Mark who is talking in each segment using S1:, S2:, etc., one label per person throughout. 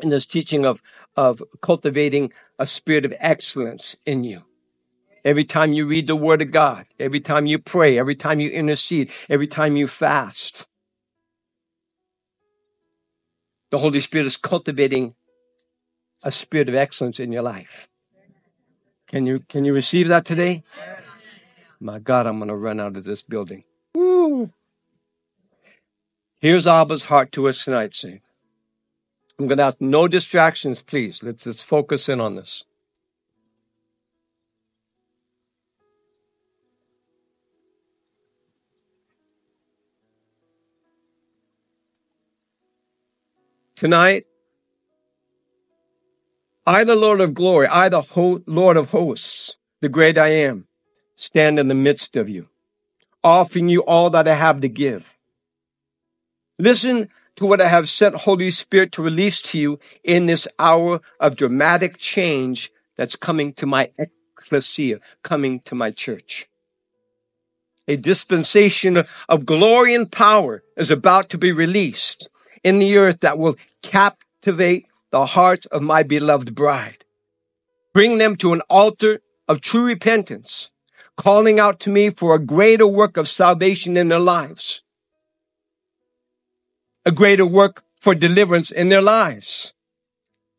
S1: in this teaching of, of cultivating a spirit of excellence in you. Every time you read the word of God, every time you pray, every time you intercede, every time you fast, the Holy Spirit is cultivating a spirit of excellence in your life. Can you, can you receive that today? My God, I'm going to run out of this building. Woo! Here's Abba's heart to us tonight, saints. I'm going to ask no distractions, please. Let's, let's focus in on this. Tonight, I, the Lord of glory, I, the ho- Lord of hosts, the great I am, stand in the midst of you, offering you all that I have to give. Listen to what I have sent Holy Spirit to release to you in this hour of dramatic change that's coming to my ecclesia, coming to my church. A dispensation of glory and power is about to be released in the earth that will captivate the heart of my beloved bride. Bring them to an altar of true repentance, calling out to me for a greater work of salvation in their lives, a greater work for deliverance in their lives,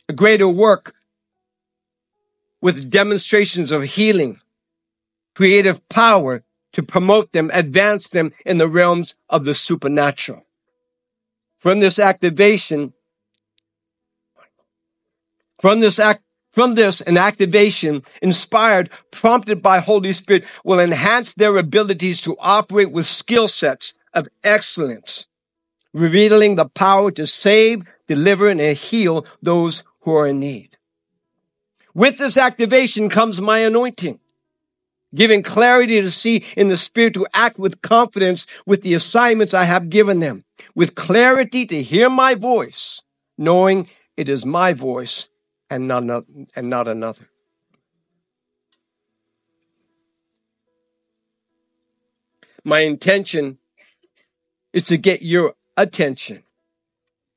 S1: a greater work with demonstrations of healing, creative power to promote them, advance them in the realms of the supernatural. From this activation, from this act, from this, an activation inspired, prompted by Holy Spirit will enhance their abilities to operate with skill sets of excellence, revealing the power to save, deliver, and heal those who are in need. With this activation comes my anointing giving clarity to see in the spirit to act with confidence with the assignments I have given them, with clarity to hear my voice, knowing it is my voice and not, and not another. My intention is to get your attention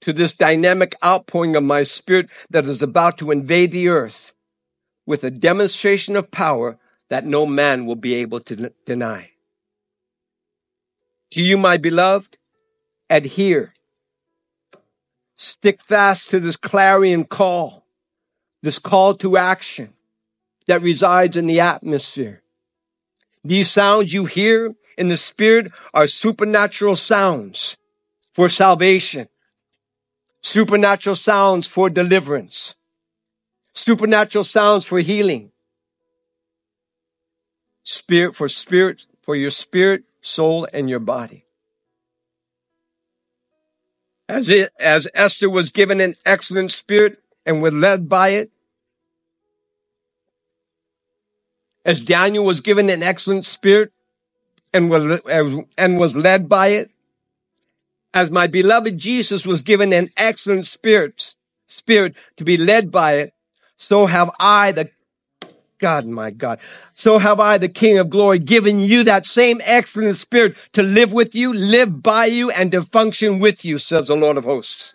S1: to this dynamic outpouring of my spirit that is about to invade the earth with a demonstration of power that no man will be able to deny. To you, my beloved, adhere. Stick fast to this clarion call, this call to action that resides in the atmosphere. These sounds you hear in the spirit are supernatural sounds for salvation, supernatural sounds for deliverance, supernatural sounds for healing, spirit for spirit, for your spirit, soul, and your body. As it, as Esther was given an excellent spirit and was led by it, as Daniel was given an excellent spirit and was, and was led by it, as my beloved Jesus was given an excellent spirit, spirit to be led by it, so have I the God, my God. So have I, the King of glory, given you that same excellent spirit to live with you, live by you, and to function with you, says the Lord of hosts.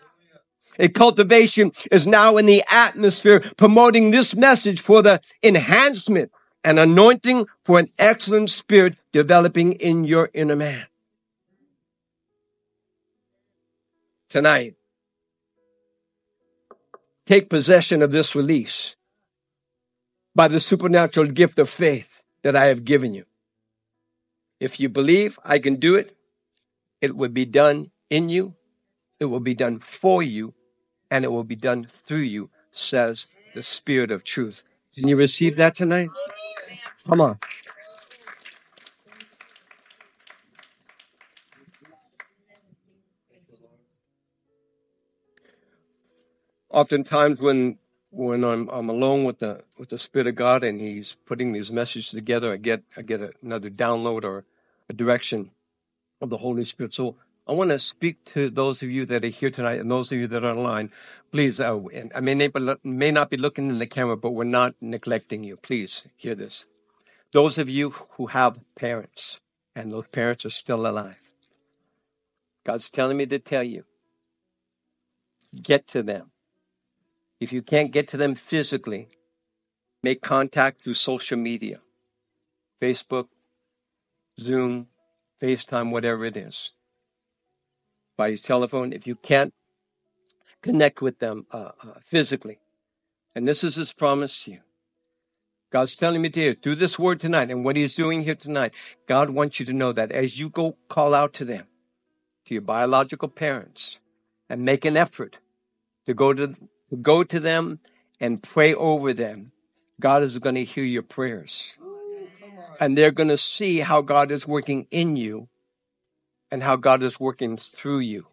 S1: A cultivation is now in the atmosphere promoting this message for the enhancement and anointing for an excellent spirit developing in your inner man. Tonight, take possession of this release by the supernatural gift of faith that I have given you. If you believe I can do it, it will be done in you, it will be done for you, and it will be done through you, says the Spirit of truth. Can you receive that tonight? Come on. Oftentimes, when when I'm I'm alone with the with the Spirit of God and He's putting these messages together, I get I get another download or a direction of the Holy Spirit. So I want to speak to those of you that are here tonight and those of you that are online. Please, uh, I may may not be looking in the camera, but we're not neglecting you. Please hear this. Those of you who have parents and those parents are still alive, God's telling me to tell you, get to them If you can't get to them physically, make contact through social media Facebook, Zoom, FaceTime, whatever it is. By telephone. If you can't connect with them uh, uh, physically, and this is his promise to you. God's telling me to through this word tonight and what he's doing here tonight, God wants you to know that as you go call out to them, to your biological parents, and make an effort to go to go to them and pray over them, God is going to hear your prayers. And they're going to see how God is working in you and how God is working through you.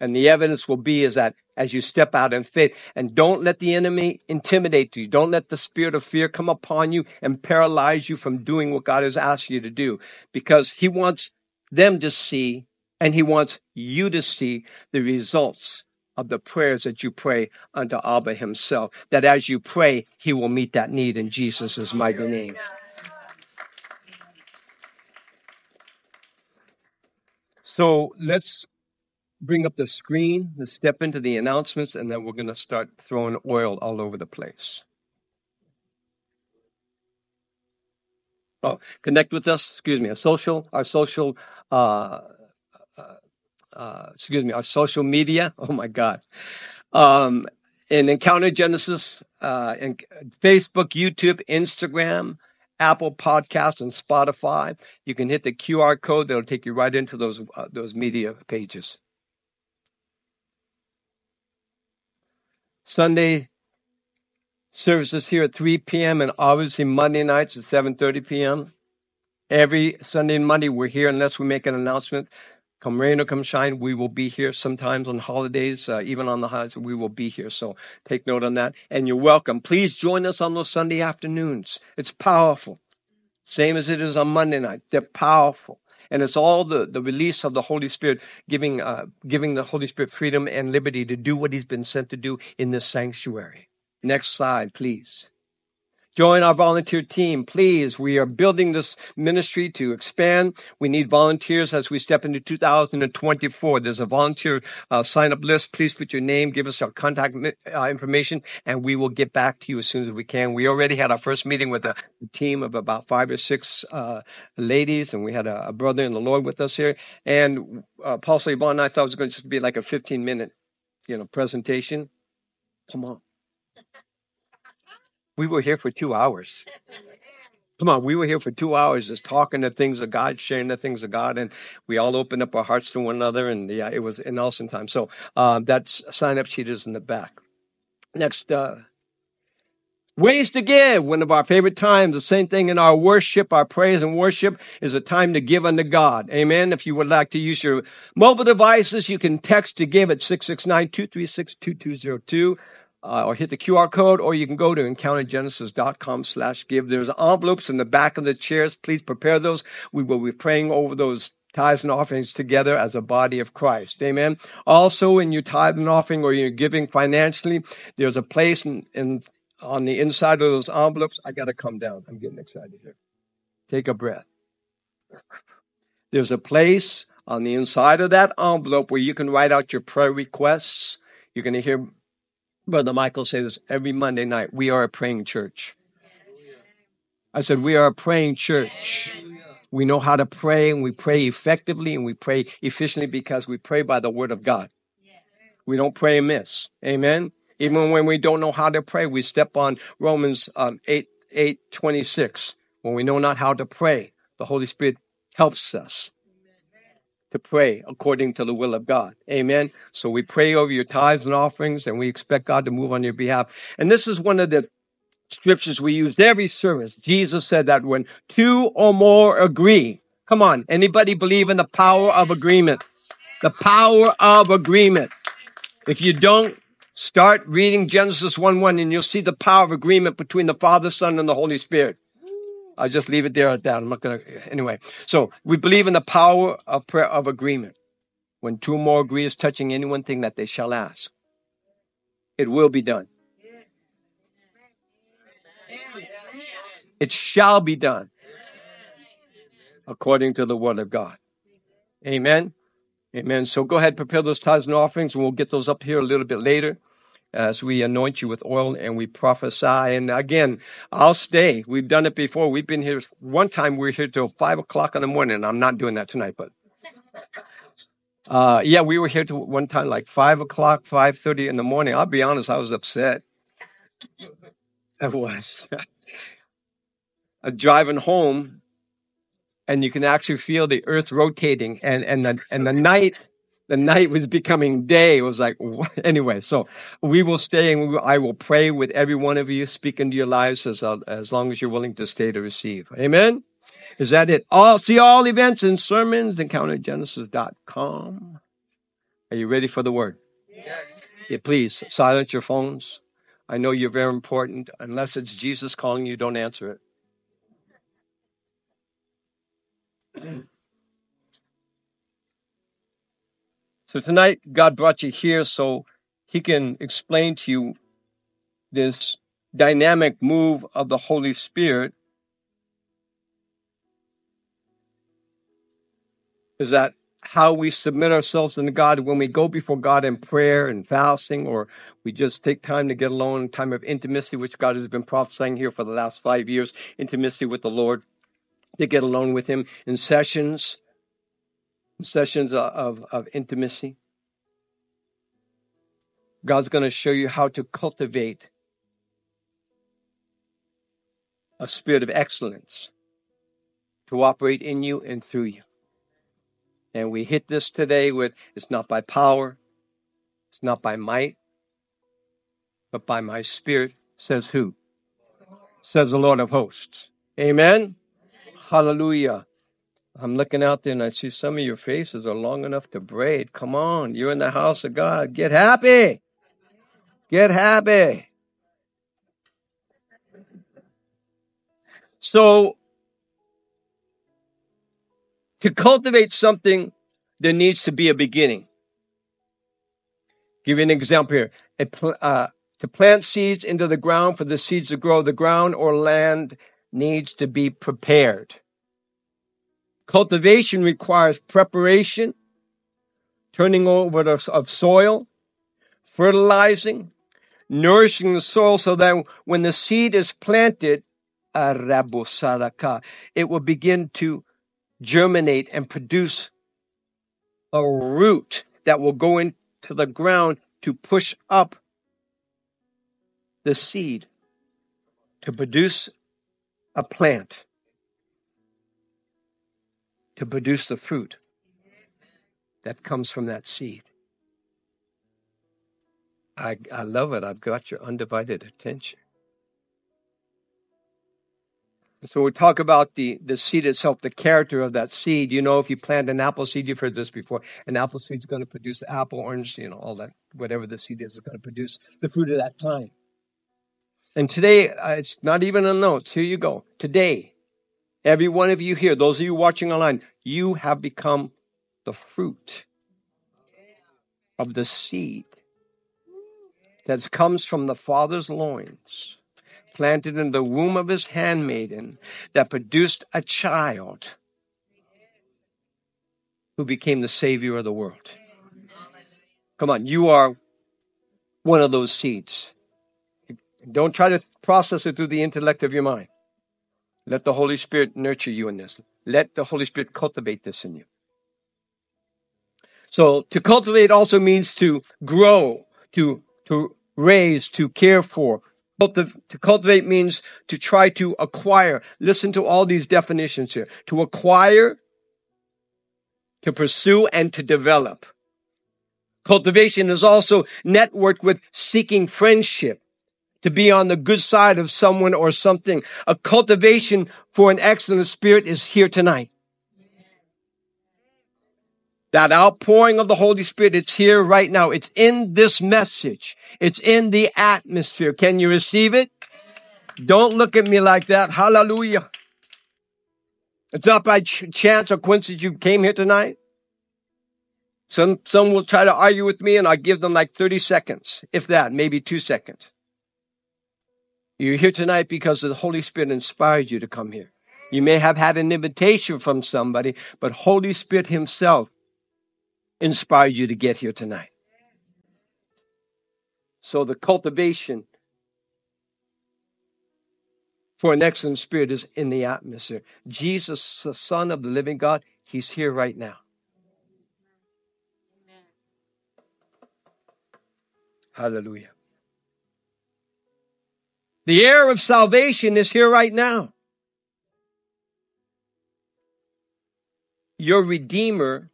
S1: And the evidence will be is that as you step out in faith and don't let the enemy intimidate you. Don't let the spirit of fear come upon you and paralyze you from doing what God has asked you to do because he wants them to see and he wants you to see the results of the prayers that you pray unto Abba himself. That as you pray, he will meet that need in Jesus' mighty name. So let's bring up the screen, let's step into the announcements, and then we're going to start throwing oil all over the place. Oh, connect with us. Excuse me. Our social, our social, uh, uh, excuse me, our social media. Oh my God. Um, in Encounter Genesis, uh, in Facebook, YouTube, Instagram, Apple Podcasts, and Spotify. You can hit the QR code that'll take you right into those uh, those media pages. Sunday services here at 3 p.m. and obviously Monday nights at 7.30 p.m. Every Sunday and Monday we're here unless we make an announcement. Come rain or come shine, we will be here sometimes on holidays, uh, even on the holidays, we will be here. So take note on that. And you're welcome. Please join us on those Sunday afternoons. It's powerful. Same as it is on Monday night. They're powerful and it's all the, the release of the Holy Spirit, giving uh, giving the Holy Spirit freedom and liberty to do what He's been sent to do in this sanctuary. Next slide, please. Join our volunteer team, please. We are building this ministry to expand. We need volunteers as we step into 2024. There's a volunteer uh, sign up list. Please put your name, give us our contact uh, information, and we will get back to you as soon as we can. We already had our first meeting with a team of about five or six uh, ladies, and we had a, a, brother in the Lord with us here. And uh, Paul and I thought it was going to just be like a 15 minute, you know, presentation. Come on. We were here for two hours. Come on, we were here for two hours just talking the things of God, sharing the things of God, and we all opened up our hearts to one another, and yeah, it was an awesome time. So uh, that sign up sheet is in the back. Next, uh, ways to give. One of our favorite times. The same thing in our worship, our praise and worship is a time to give unto God. Amen. If you would like to use your mobile devices, you can text to give at 669 236 2202 uh, or hit the QR code, or you can go to encountergenesis.com slash give. There's envelopes in the back of the chairs. Please prepare those. We will be praying over those tithes and offerings together as a body of Christ. Amen. Also, in your tithe and offering or you're giving financially, there's a place in, in on the inside of those envelopes. I got to come down. I'm getting excited here. Take a breath. There's a place on the inside of that envelope where you can write out your prayer requests. You're going to hear Brother Michael say this every Monday night. We are a praying church. I said, we are a praying church. We know how to pray and we pray effectively and we pray efficiently because we pray by the word of God. We don't pray amiss. Amen. Even when we don't know how to pray, we step on Romans um, 8, 8, 26. When we know not how to pray, the Holy Spirit helps us to pray according to the will of God. Amen. So we pray over your tithes and offerings and we expect God to move on your behalf. And this is one of the scriptures we used every service. Jesus said that when two or more agree, come on, anybody believe in the power of agreement? The power of agreement. If you don't, start reading Genesis 1 1 and you'll see the power of agreement between the Father, Son, and the Holy Spirit. I'll just leave it there at that. I'm not going to, anyway. So we believe in the power of prayer of agreement. When two or more agree is touching any one thing that they shall ask, it will be done. It shall be done according to the word of God. Amen. Amen. So go ahead, prepare those tithes and offerings, and we'll get those up here a little bit later as we anoint you with oil and we prophesy. And again, I'll stay. We've done it before. We've been here one time. We are here till five o'clock in the morning. I'm not doing that tonight, but uh, yeah, we were here to one time like five o'clock, five thirty in the morning. I'll be honest, I was upset. I was. driving home, and you can actually feel the earth rotating, and and the, and the night the night was becoming day. It was like, anyway, so we will stay and will, I will pray with every one of you, speak into your lives as, uh, as long as you're willing to stay to receive. Amen. Is that it? All, see all events and sermons, encountergenesis.com. Are you ready for the word? Yes. Yeah, please silence your phones. I know you're very important. Unless it's Jesus calling you, don't answer it. So tonight, God brought you here so He can explain to you this dynamic move of the Holy Spirit. Is that how we submit ourselves to God when we go before God in prayer and fasting, or we just take time to get alone, time of intimacy, which God has been prophesying here for the last five years, intimacy with the Lord, to get alone with Him in sessions sessions of, of intimacy. God's going to show you how to cultivate a spirit of excellence to operate in you and through you. And we hit this today with it's not by power, it's not by might, but by my spirit, says who? Says the Lord of hosts. Amen. Hallelujah. I'm looking out there and I see some of your faces are long enough to braid. Come on, you're in the house of God. Get happy. Get happy. So, to cultivate something, there needs to be a beginning. Give you an example here. Uh, to plant seeds into the ground for the seeds to grow, the ground or land needs to be prepared. Cultivation requires preparation, turning over of soil, fertilizing, nourishing the soil so that when the seed is planted, it will begin to germinate and produce a root that will go into the ground to push up the seed to produce a plant to produce the fruit that comes from that seed. I, I love it. I've got your undivided attention. So we talk about the, the seed itself, the character of that seed. You know, if you plant an apple seed, you've heard this before, an apple seed is going to produce apple, orange, you know, all that, whatever the seed is, is going to produce the fruit of that time. And today, uh, it's not even a notes. Here you go. Today, Every one of you here, those of you watching online, you have become the fruit of the seed that comes from the Father's loins, planted in the womb of his handmaiden, that produced a child who became the Savior of the world. Come on, you are one of those seeds. Don't try to process it through the intellect of your mind. Let the Holy Spirit nurture you in this. Let the Holy Spirit cultivate this in you. So to cultivate also means to grow, to, to raise, to care for. To cultivate means to try to acquire. Listen to all these definitions here. To acquire, to pursue, and to develop. Cultivation is also networked with seeking friendship, to be on the good side of someone or something. A cultivation for an excellent spirit is here tonight. That outpouring of the Holy Spirit, it's here right now. It's in this message. It's in the atmosphere. Can you receive it? Don't look at me like that. Hallelujah. It's not by ch- chance or coincidence you came here tonight. Some, some will try to argue with me and I'll give them like 30 seconds, if that, maybe two seconds. You're here tonight because the Holy Spirit inspired you to come here. You may have had an invitation from somebody, but Holy Spirit Himself inspired you to get here tonight. So the cultivation for an excellent spirit is in the atmosphere. Jesus, the Son of the living God, he's here right now. Hallelujah. The air of salvation is here right now. Your Redeemer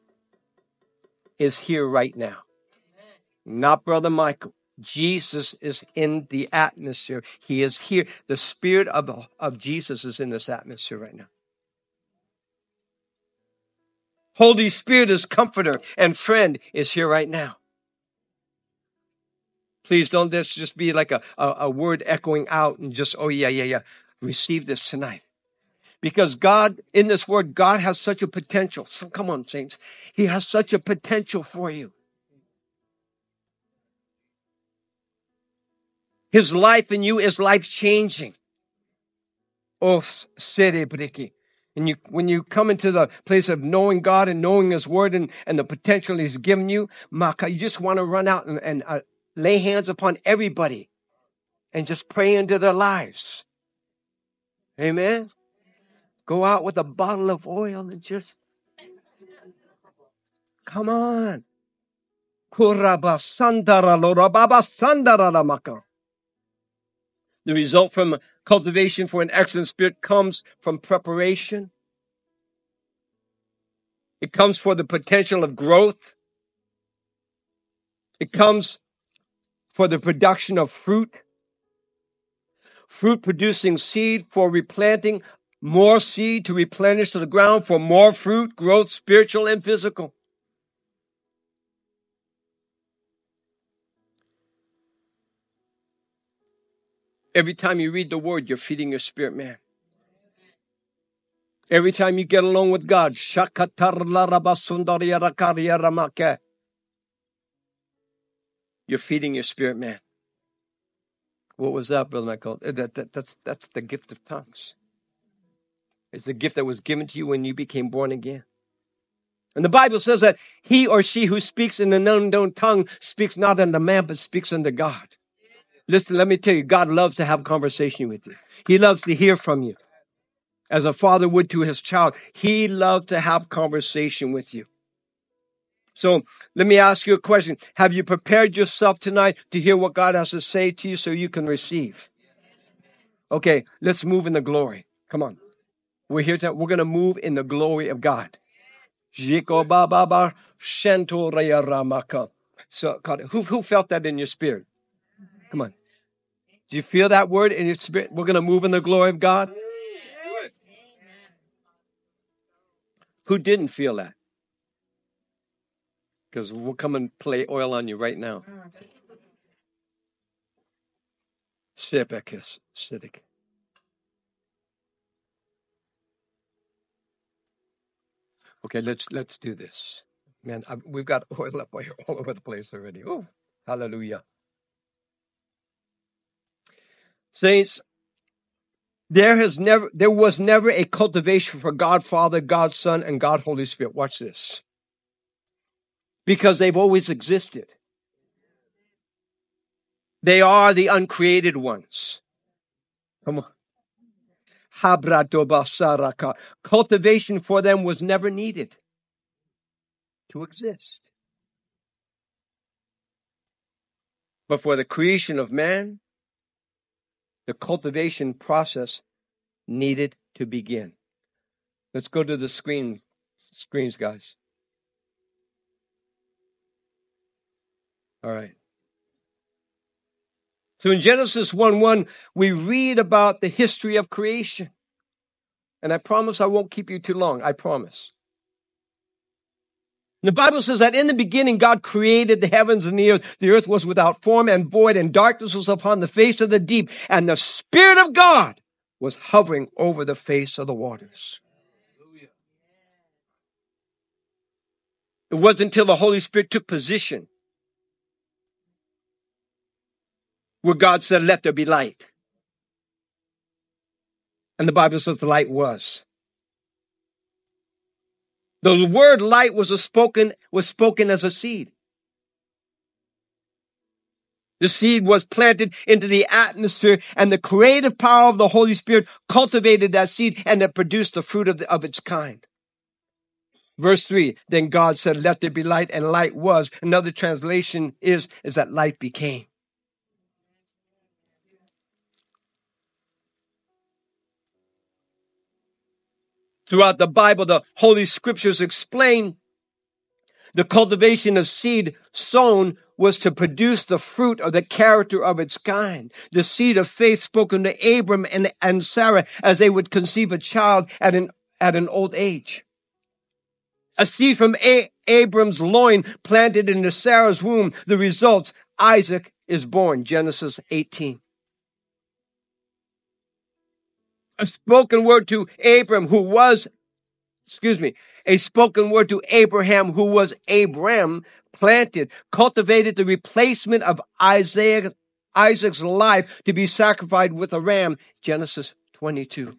S1: is here right now. Not Brother Michael. Jesus is in the atmosphere. He is here. The Spirit of, of Jesus is in this atmosphere right now. Holy Spirit is comforter and friend is here right now. Please don't this just be like a, a, a word echoing out and just, oh yeah, yeah, yeah. Receive this tonight. Because God, in this word, God has such a potential. So come on, saints. He has such a potential for you. His life in you is life changing. Oh, cerebriki. And you, when you come into the place of knowing God and knowing His Word and, and the potential He's given you, Maka, you just want to run out and, and uh, lay hands upon everybody and just pray into their lives. Amen. Go out with a bottle of oil and just come on. The result from cultivation for an excellent spirit comes from preparation. It comes for the potential of growth. It comes for the production of fruit. Fruit producing seed for replanting more seed to replenish the ground for more fruit, growth, spiritual and physical. Every time you read the word, you're feeding your spirit man. Every time you get along with God, you're feeding your spirit man. What was that, Brother Michael? Uh, that, that, that's, that's the gift of tongues. It's the gift that was given to you when you became born again. And the Bible says that he or she who speaks in an unknown tongue speaks not unto man, but speaks unto God. Listen, let me tell you, God loves to have conversation with you. He loves to hear from you. As a father would to his child, he loves to have conversation with you. So let me ask you a question. Have you prepared yourself tonight to hear what God has to say to you so you can receive? Okay, let's move in the glory. Come on. We're here to, we're going to move in the glory of God. So, God, who, who felt that in your spirit? Come on. Do you feel that word in your spirit? We're going to move in the glory of God. Who didn't feel that? Because we'll come and play oil on you right now. Okay, let's let's do this, man. I, we've got oil up all over the place already. Oh, hallelujah! Saints, there has never, there was never a cultivation for God Father, God Son, and God Holy Spirit. Watch this. Because they've always existed. They are the uncreated ones. Come on. Cultivation for them was never needed to exist. But for the creation of man, the cultivation process needed to begin. Let's go to the screen screens, guys. All right. So in Genesis 1 1, we read about the history of creation. And I promise I won't keep you too long. I promise. The Bible says that in the beginning, God created the heavens and the earth. The earth was without form and void, and darkness was upon the face of the deep, and the Spirit of God was hovering over the face of the waters. It wasn't until the Holy Spirit took position where God said, Let there be light. And the Bible says the light was. The word light was spoken, was spoken as a seed. The seed was planted into the atmosphere and the creative power of the Holy Spirit cultivated that seed and it produced the fruit of, the, of its kind. Verse three, then God said, let there be light and light was. Another translation is, is that light became. Throughout the Bible, the Holy Scriptures explain the cultivation of seed sown was to produce the fruit of the character of its kind. The seed of faith spoken to Abram and, and Sarah as they would conceive a child at an, at an old age. A seed from a- Abram's loin planted into Sarah's womb. The results, Isaac is born. Genesis 18. A spoken word to Abram who was, excuse me, a spoken word to Abraham who was Abram planted, cultivated the replacement of Isaiah, Isaac's life to be sacrificed with a ram. Genesis 22.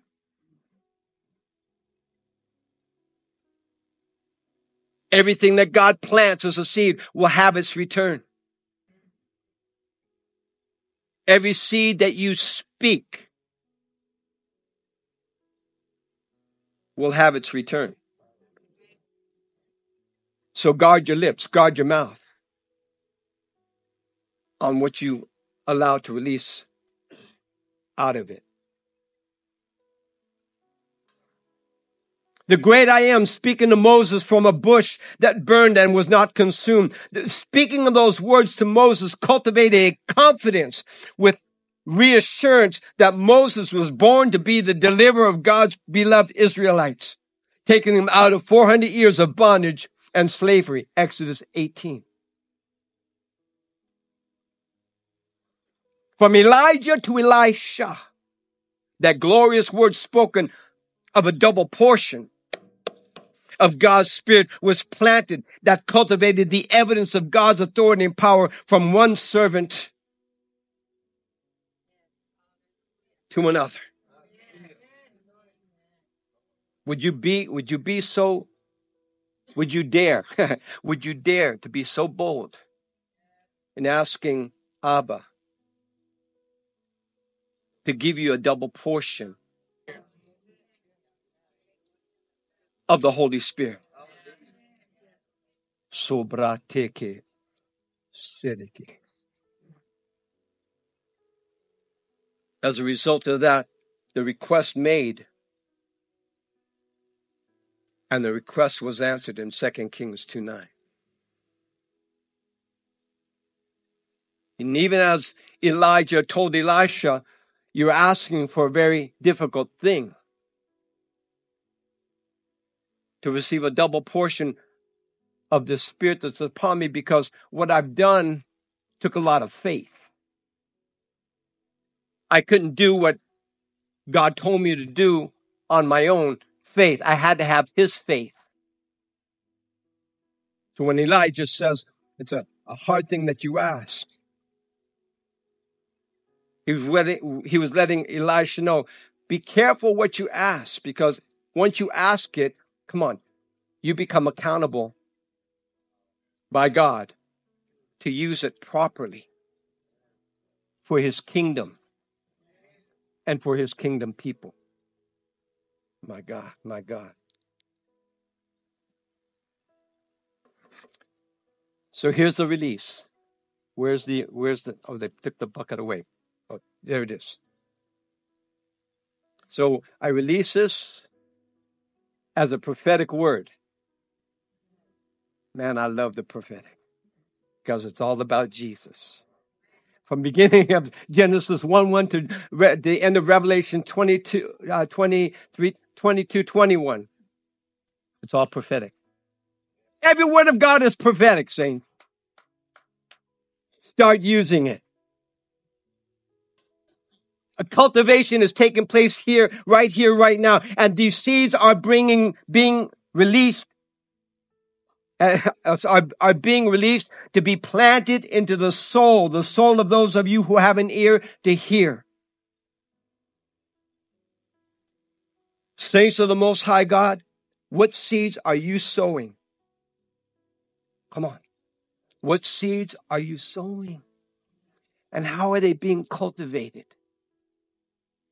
S1: Everything that God plants as a seed will have its return. Every seed that you speak will have its return. So guard your lips, guard your mouth on what you allow to release out of it. The great I am speaking to Moses from a bush that burned and was not consumed. Speaking of those words to Moses cultivated a confidence with reassurance that Moses was born to be the deliverer of God's beloved Israelites, taking them out of 400 years of bondage and slavery. Exodus 18. From Elijah to Elisha, that glorious word spoken of a double portion of God's Spirit was planted that cultivated the evidence of God's authority and power from one servant to another. Would you be, would you be so would you dare, would you dare to be so bold in asking Abba to give you a double portion of the Holy Spirit? Sobrateke sedeke. As a result of that, the request made and the request was answered in 2 Kings 2 9. And even as Elijah told Elisha, you're asking for a very difficult thing to receive a double portion of the Spirit that's upon me because what I've done took a lot of faith. I couldn't do what God told me to do on my own faith. I had to have his faith. So when Elijah says it's a, a hard thing that you asked, he was, letting, he was letting Elisha know, be careful what you ask because once you ask it, come on, you become accountable by God to use it properly for his kingdom and for his kingdom people. My God, my God. So here's the release. Where's the, where's the, oh, they took the bucket away. Oh, there it is. So I release this as a prophetic word. Man, I love the prophetic because it's all about Jesus from beginning of Genesis 1 1 to re- the end of Revelation 22, uh, 23, 22, 21. It's all prophetic. Every word of God is prophetic, saints. Start using it. A cultivation is taking place here, right here, right now. And these seeds are bringing, being released Uh, are, are being released to be planted into the soul, the soul of those of you who have an ear to hear. Saints of the Most High God, What seeds are you sowing? Come on. What seeds are you sowing? And how are they being cultivated?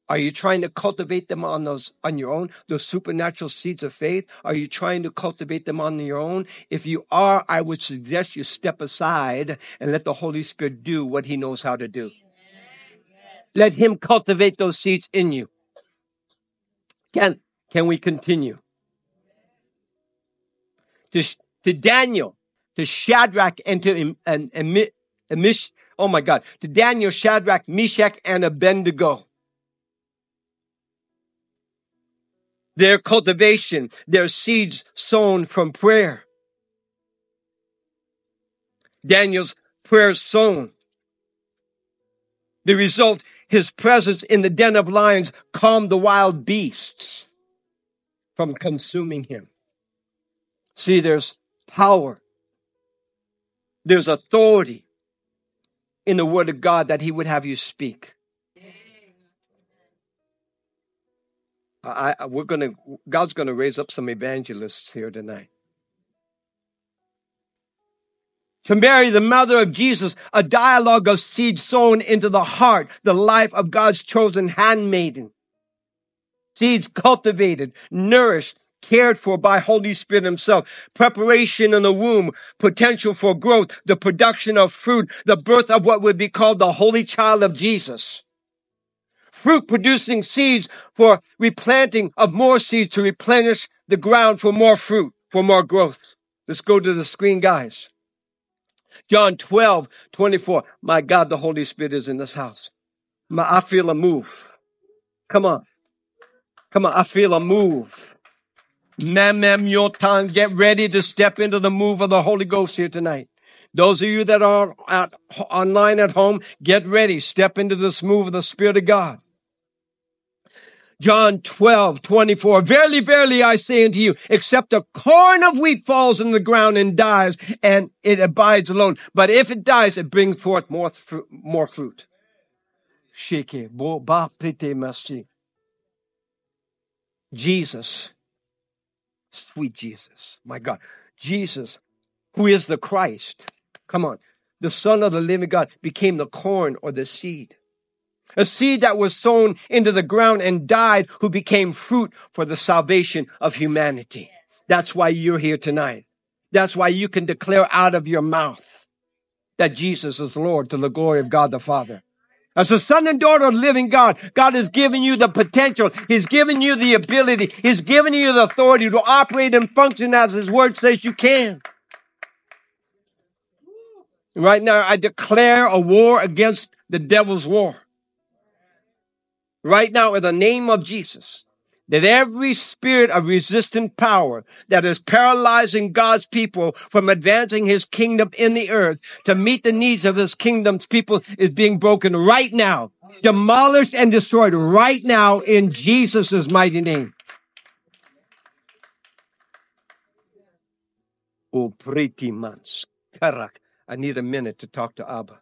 S1: Are you trying to cultivate them on those on your own, those supernatural seeds of faith? Are you trying to cultivate them on your own? If you are, I would suggest you step aside and let the Holy Spirit do what he knows how to do. Let him cultivate those seeds in you. Can can we continue? To, to Daniel, to Shadrach, and to and, and, and oh my God, to Daniel, Shadrach, Meshach, and Abednego. Their cultivation, their seeds sown from prayer. Daniel's prayer sown. The result, his presence in the den of lions calmed the wild beasts from consuming him. See, there's power. There's authority in the word of God that he would have you speak. I, we're gonna God's gonna raise up some evangelists here tonight. To Mary, the mother of Jesus, a dialogue of seed sown into the heart, the life of God's chosen handmaiden. Seeds cultivated, nourished, cared for by Holy Spirit himself. Preparation in the womb, potential for growth, the production of fruit, the birth of what would be called the holy child of Jesus. Fruit producing seeds for replanting of more seeds to replenish the ground for more fruit, for more growth. Let's go to the screen, guys. John 12, 24. My God, the Holy Spirit is in this house. My, I feel a move. Come on. Come on. I feel a move. Mem, mem, yotan, get ready to step into the move of the Holy Ghost here tonight. Those of you that are at, online at home, get ready. Step into this move of the Spirit of God. John 12, 24. Verily, verily, I say unto you, except a corn of wheat falls in the ground and dies, and it abides alone. But if it dies, it brings forth more, fruit, more fruit. Jesus Sweet Jesus. My God. Jesus, who is the Christ. Come on. The Son of the living God became the corn or the seed. A seed that was sown into the ground and died, who became fruit for the salvation of humanity. That's why you're here tonight. That's why you can declare out of your mouth that Jesus is Lord to the glory of God the Father. As a son and daughter of living God, God has given you the potential. He's given you the ability. He's given you the authority to operate and function as His word says you can. Right now, I declare a war against the devil's war. Right now, in the name of Jesus, that every spirit of resistant power that is paralyzing God's people from advancing his kingdom in the earth to meet the needs of his kingdom's people is being broken right now, demolished and destroyed right now in Jesus' mighty name. Oh, pretty mans. Karak. I need a minute to talk to Abba.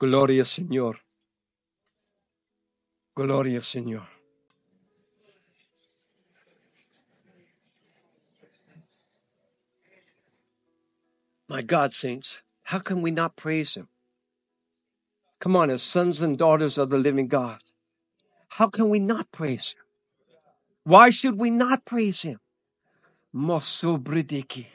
S1: Gloria Señor. Gloria Señor. My God, saints, how can we not praise Him? Come on, as sons and daughters of the living God, how can we not praise Him? Why should we not praise Him? Mosubridiki.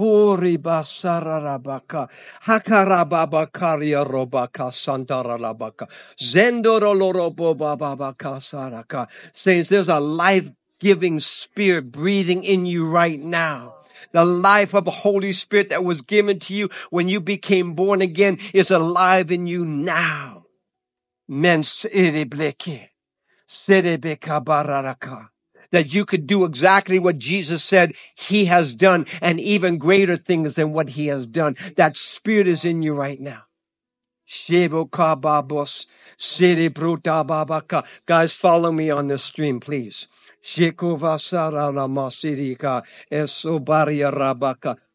S1: Hori basararabaka. Hakarababakaria robaka santaralabaka. Zendorolorobobabaka saraka. Saints, there's a life-giving spirit breathing in you right now. The life of the Holy Spirit that was given to you when you became born again is alive in you now. Men serebleke. Serebeka bararaka. That you could do exactly what Jesus said he has done and even greater things than what he has done. That spirit is in you right now. Guys, follow me on this stream, please.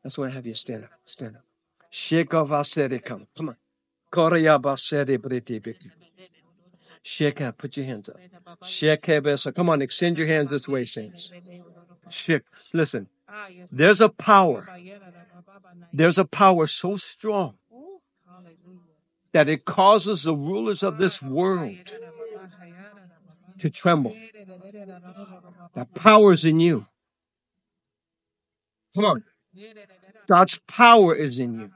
S1: That's why I have you stand up. Stand up. Come on. Shake up. Put your hands up. Shake Come on, extend your hands this way, saints. Shake. Listen. There's a power. There's a power so strong that it causes the rulers of this world to tremble. That power is in you. Come on. God's power is in you.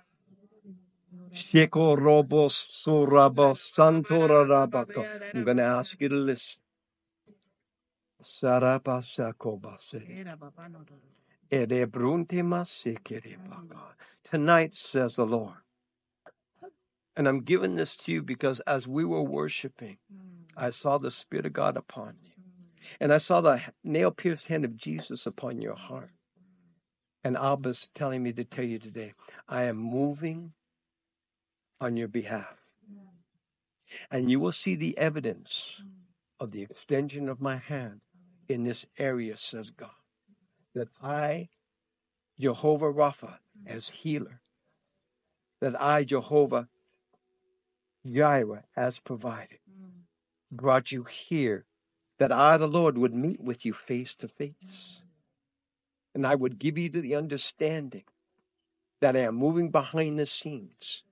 S1: I'm going to ask you to listen. Tonight, says the Lord. And I'm giving this to you because as we were worshiping, I saw the Spirit of God upon you. And I saw the nail pierced hand of Jesus upon your heart. And Abba's telling me to tell you today, I am moving on your behalf. And you will see the evidence mm. of the extension of my hand in this area, says God. That I, Jehovah Rapha, mm. as healer, that I, Jehovah Jireh, as provided, mm. brought you here, that I, the Lord, would meet with you face to face. And I would give you the understanding that I am moving behind the scenes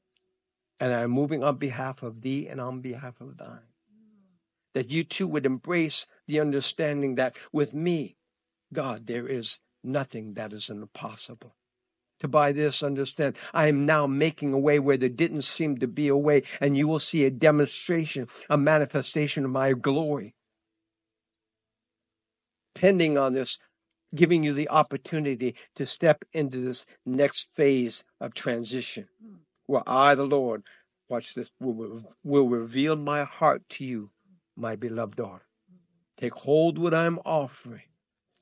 S1: and I am moving on behalf of thee and on behalf of thine. That you too would embrace the understanding that with me, God, there is nothing that is impossible. To by this understand, I am now making a way where there didn't seem to be a way, and you will see a demonstration, a manifestation of my glory. Pending on this, giving you the opportunity to step into this next phase of transition where I, the Lord, watch this, will, will reveal my heart to you, my beloved daughter. Take hold what I'm offering.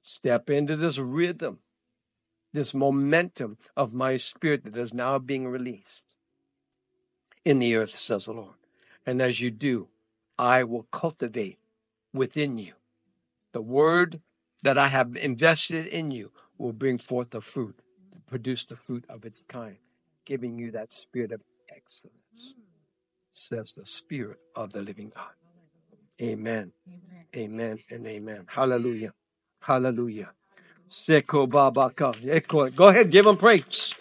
S1: Step into this rhythm, this momentum of my spirit that is now being released in the earth, says the Lord. And as you do, I will cultivate within you the word that I have invested in you will bring forth the fruit, produce the fruit of its kind giving you that spirit of excellence, mm. says the Spirit of the living God. Amen. Amen, and amen. Hallelujah. Hallelujah. Seko babaka. Go ahead, give him praise.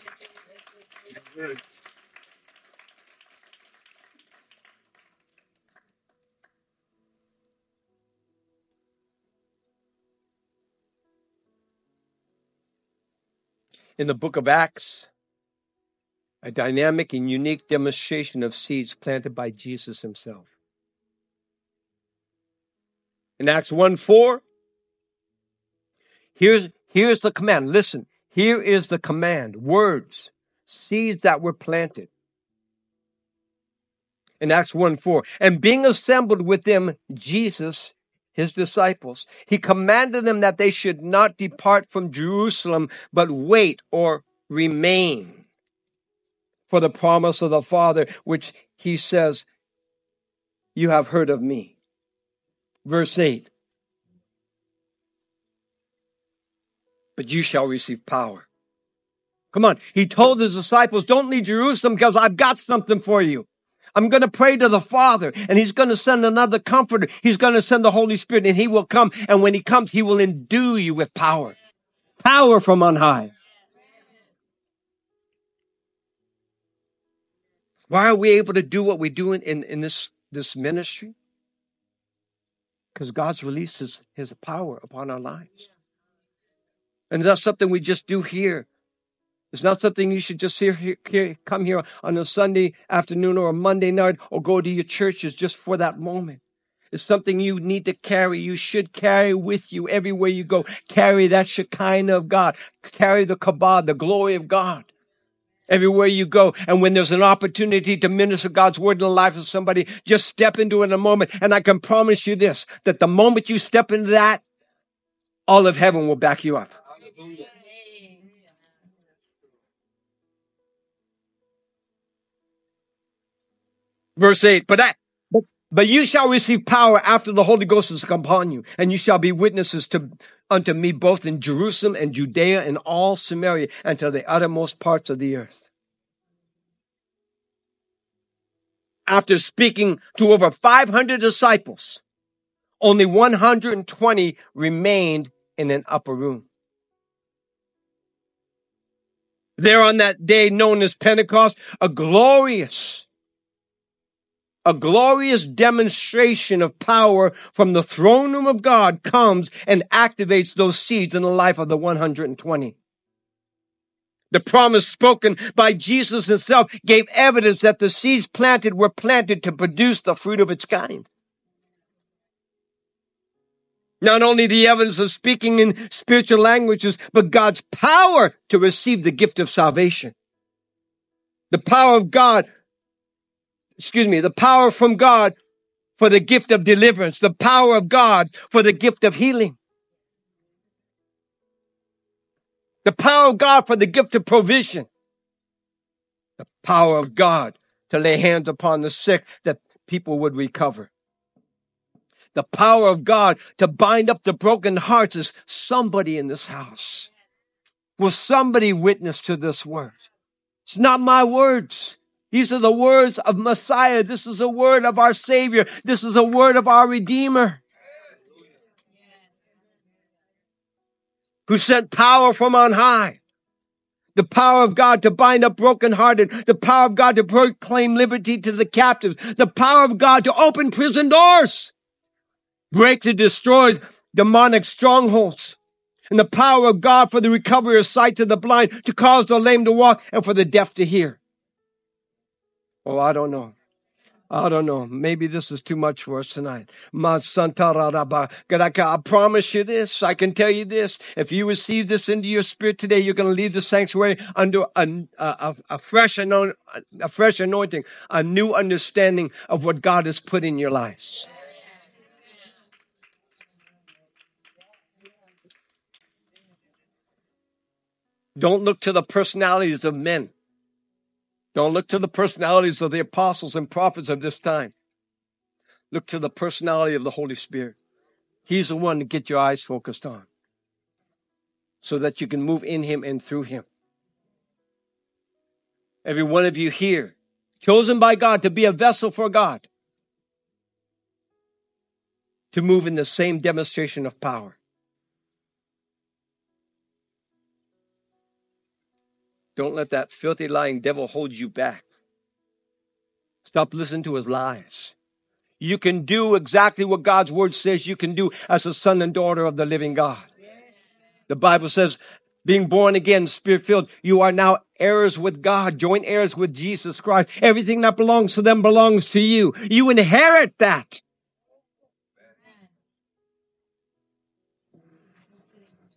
S1: In the book of Acts, a dynamic and unique demonstration of seeds planted by Jesus himself. In Acts 1 4, here's, here's the command. Listen, here is the command words, seeds that were planted. In Acts 1 4, and being assembled with them, Jesus, his disciples, he commanded them that they should not depart from Jerusalem, but wait or remain for the promise of the Father, which he says, You have heard of me. Verse 8 But you shall receive power. Come on. He told his disciples, Don't leave Jerusalem because I've got something for you. I'm going to pray to the Father and He's going to send another comforter. He's going to send the Holy Spirit and He will come. And when He comes, He will endue you with power. Power from on high. Why are we able to do what we do in, in, in this, this ministry? Because God's released his, power upon our lives. And it's not something we just do here. It's not something you should just hear, hear, come here on a Sunday afternoon or a Monday night or go to your churches just for that moment. It's something you need to carry. You should carry with you everywhere you go. Carry that Shekinah of God. Carry the kabod, the glory of God everywhere you go. And when there's an opportunity to minister God's word in the life of somebody, just step into it in a moment. And I can promise you this, that the moment you step into that, all of heaven will back you up. Verse 8, but that, but, but you shall receive power after the Holy Ghost has come upon you, and you shall be witnesses to, unto me both in Jerusalem and Judea and all Samaria and to the uttermost parts of the earth. After speaking to over 500 disciples, only 120 remained in an upper room. There on that day known as Pentecost, a glorious, a glorious demonstration of power from the throne room of God comes and activates those seeds in the life of the 120. The promise spoken by Jesus himself gave evidence that the seeds planted were planted to produce the fruit of its kind. Not only the evidence of speaking in spiritual languages, but God's power to receive the gift of salvation. The power of God, excuse me, the power from God for the gift of deliverance, the power of God for the gift of healing. The power of God for the gift of provision. The power of God to lay hands upon the sick that people would recover the power of God to bind up the broken hearts is somebody in this house. Will somebody witness to this word? It's not my words. These are the words of Messiah. This is a word of our Savior. This is a word of our Redeemer. Who sent power from on high. The power of God to bind up brokenhearted. The power of God to proclaim liberty to the captives. The power of God to open prison doors break to destroy demonic strongholds and the power of God for the recovery of sight to the blind, to cause the lame to walk, and for the deaf to hear. Oh, I don't know. I don't know. Maybe this is too much for us tonight. I promise you this. I can tell you this. If you receive this into your spirit today, you're going to leave the sanctuary under a, a, a, fresh, a fresh anointing, a new understanding of what God has put in your lives. Don't look to the personalities of men. Don't look to the personalities of the apostles and prophets of this time. Look to the personality of the Holy Spirit. He's the one to get your eyes focused on so that you can move in Him and through Him. Every one of you here, chosen by God to be a vessel for God, to move in the same demonstration of power. Don't let that filthy lying devil hold you back. Stop listening to his lies. You can do exactly what God's word says you can do as a son and daughter of the living God. The Bible says, being born again, spirit filled, you are now heirs with God, joint heirs with Jesus Christ. Everything that belongs to them belongs to you. You inherit that.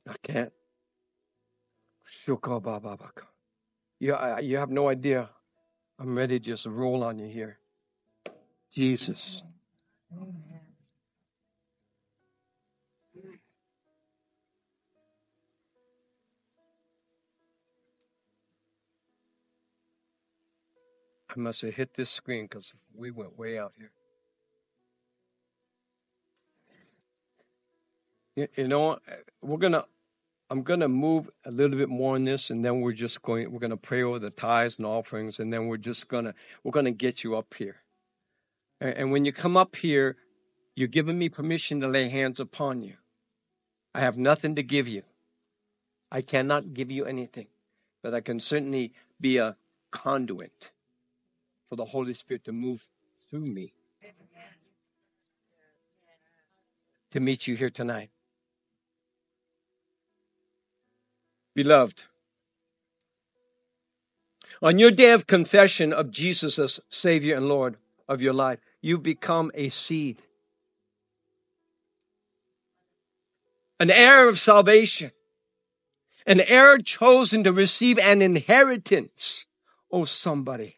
S1: I can't. You, you have no idea. I'm ready to just roll on you here. Jesus. I must have hit this screen because we went way out here. You, you know, we're going to I'm going to move a little bit more on this, and then we're just going. We're going to pray over the tithes and offerings, and then we're just gonna we're going to get you up here. And, and when you come up here, you're giving me permission to lay hands upon you. I have nothing to give you. I cannot give you anything, but I can certainly be a conduit for the Holy Spirit to move through me to meet you here tonight. Beloved, on your day of confession of Jesus as Savior and Lord of your life, you've become a seed, an heir of salvation, an heir chosen to receive an inheritance. Oh, somebody.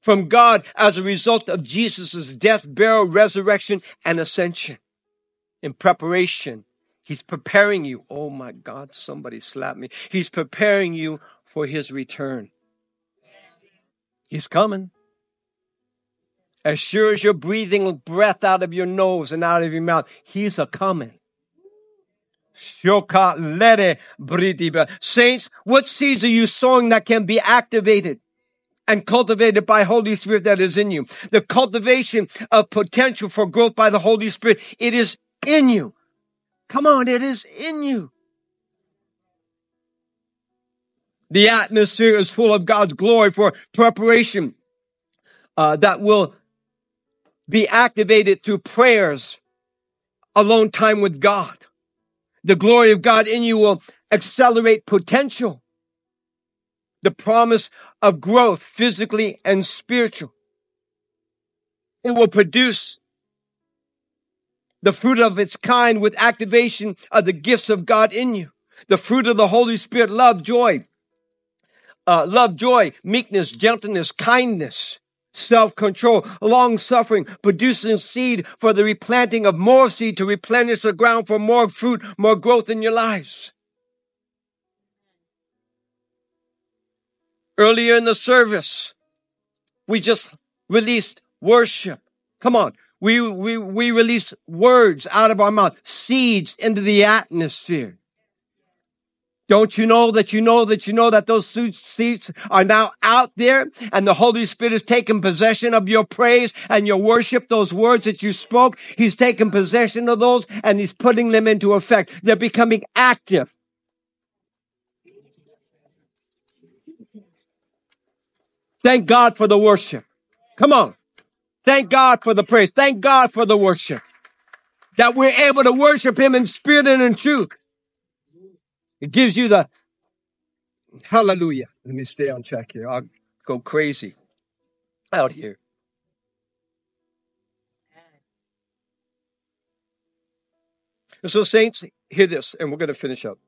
S1: From God as a result of Jesus' death, burial, resurrection, and ascension in preparation He's preparing you. Oh my God, somebody slapped me. He's preparing you for his return. He's coming. As sure as you're breathing breath out of your nose and out of your mouth, he's a coming. Saints, what seeds are you sowing that can be activated and cultivated by Holy Spirit that is in you? The cultivation of potential for growth by the Holy Spirit, it is in you. Come on, it is in you. The atmosphere is full of God's glory for preparation uh, that will be activated through prayers, alone time with God. The glory of God in you will accelerate potential. The promise of growth physically and spiritual. It will produce the fruit of its kind with activation of the gifts of God in you. The fruit of the Holy Spirit, love, joy, uh, love, joy, meekness, gentleness, kindness, self-control, long-suffering, producing seed for the replanting of more seed to replenish the ground for more fruit, more growth in your lives. Earlier in the service, we just released worship. Come on. We, we, we released words out of our mouth, seeds into the atmosphere. Don't you know that you know that you know that those seeds are now out there and the Holy Spirit has taken possession of your praise and your worship, those words that you spoke. He's taken possession of those and he's putting them into effect. They're becoming active. Thank God for the worship. Come on. Thank God for the praise. Thank God for the worship. That we're able to worship him in spirit and in truth. It gives you the hallelujah. Let me stay on track here. I'll go crazy out here. And so, saints, hear this, and we're going to finish up.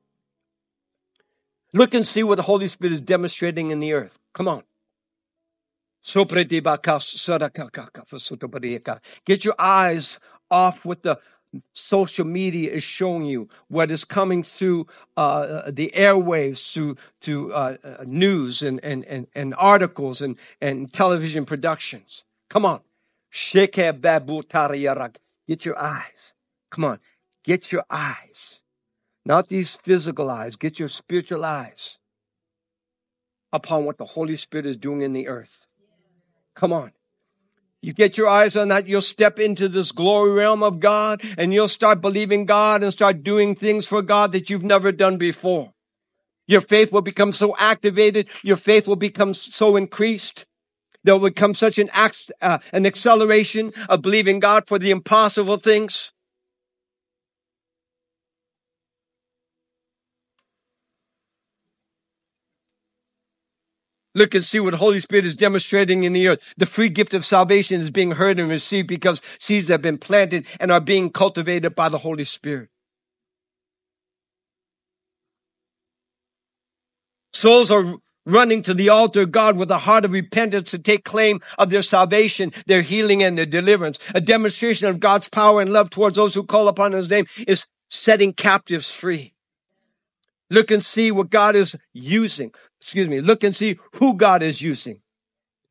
S1: Look and see what the Holy Spirit is demonstrating in the earth. Come on. Get your eyes off what the social media is showing you, what is coming through uh, the airwaves, through to uh, uh, news and, and, and, and articles and, and television productions. Come on. Get your eyes. Come on. Get your eyes. Not these physical eyes. Get your spiritual eyes upon what the Holy Spirit is doing in the earth. Come on. You get your eyes on that, you'll step into this glory realm of God and you'll start believing God and start doing things for God that you've never done before. Your faith will become so activated. Your faith will become so increased. There will become such an, uh, an acceleration of believing God for the impossible things. Look and see what the Holy Spirit is demonstrating in the earth. The free gift of salvation is being heard and received because seeds have been planted and are being cultivated by the Holy Spirit. Souls are running to the altar of God with a heart of repentance to take claim of their salvation, their healing, and their deliverance. A demonstration of God's power and love towards those who call upon His name is setting captives free. Look and see what God is using excuse me, look and see who God is using.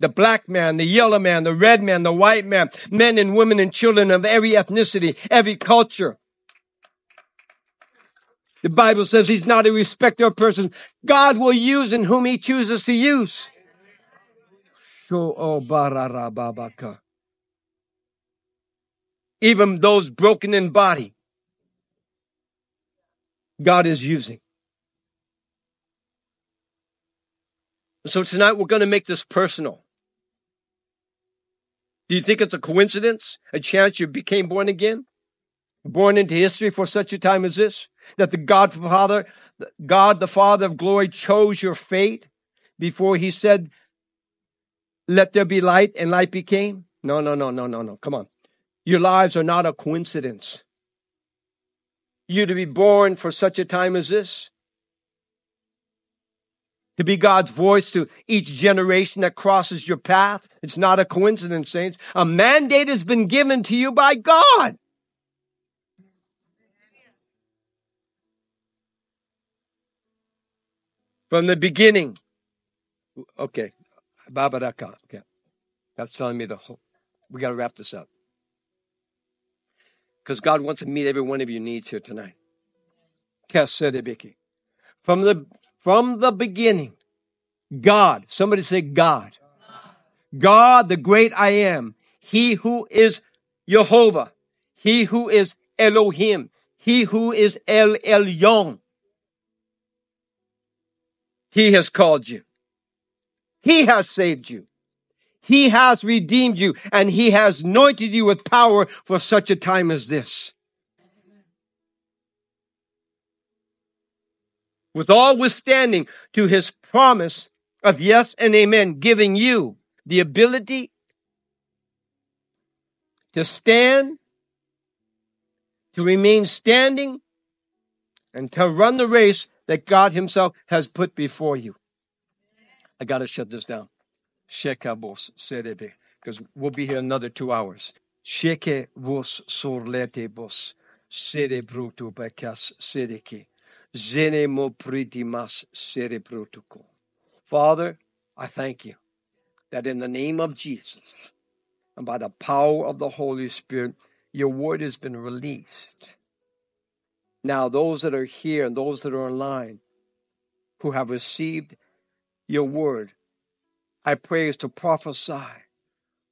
S1: The black man, the yellow man, the red man, the white man, men and women and children of every ethnicity, every culture. The Bible says he's not a respecter of persons. God will use in whom he chooses to use. Even those broken in body, God is using. So tonight we're going to make this personal. Do you think it's a coincidence? A chance you became born again? Born into history for such a time as this? That the God Father, God the Father of glory chose your fate before he said, let there be light and light became? No, no, no, no, no, no. Come on. Your lives are not a coincidence. You to be born for such a time as this to be God's voice to each generation that crosses your path. It's not a coincidence, saints. A mandate has been given to you by God. From the beginning. Okay. baba.com. Okay. That's telling me the whole. We got to wrap this up. Because God wants to meet every one of your needs here tonight. From the from the beginning, God, somebody say God. God, the great I am. He who is Jehovah. He who is Elohim. He who is El Elyon. He has called you. He has saved you. He has redeemed you and he has anointed you with power for such a time as this. With all withstanding to his promise of yes and amen, giving you the ability to stand, to remain standing, and to run the race that God Himself has put before you. I got to shut this down. Shekabos serebe, because we'll be here another two hours. Sheke vos sorlete bos cerebruto bekas sereke. Zene mo pritimas cerebrutuko. Father, I thank you that in the name of Jesus and by the power of the Holy Spirit, your word has been released. Now, those that are here and those that are online who have received your word, I pray is to prophesy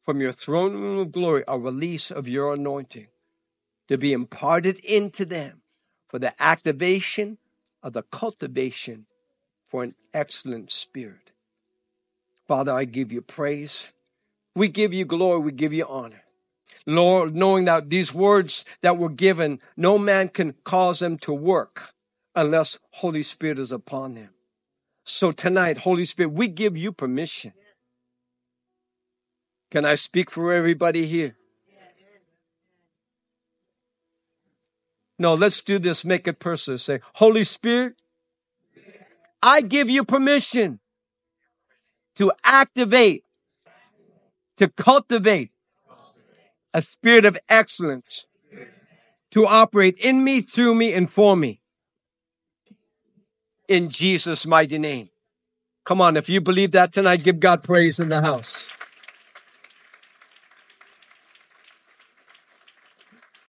S1: from your throne room of glory a release of your anointing to be imparted into them for the activation of the cultivation for an excellent spirit. Father, I give you praise. We give you glory. We give you honor. Lord, knowing that these words that were given, no man can cause them to work unless Holy Spirit is upon them. So tonight, Holy Spirit, we give you permission. Can I speak for everybody here? No, let's do this. Make it personal. Say, Holy Spirit, I give you permission to activate, to cultivate a spirit of excellence to operate in me, through me, and for me. In Jesus' mighty name. Come on, if you believe that tonight, give God praise in the house.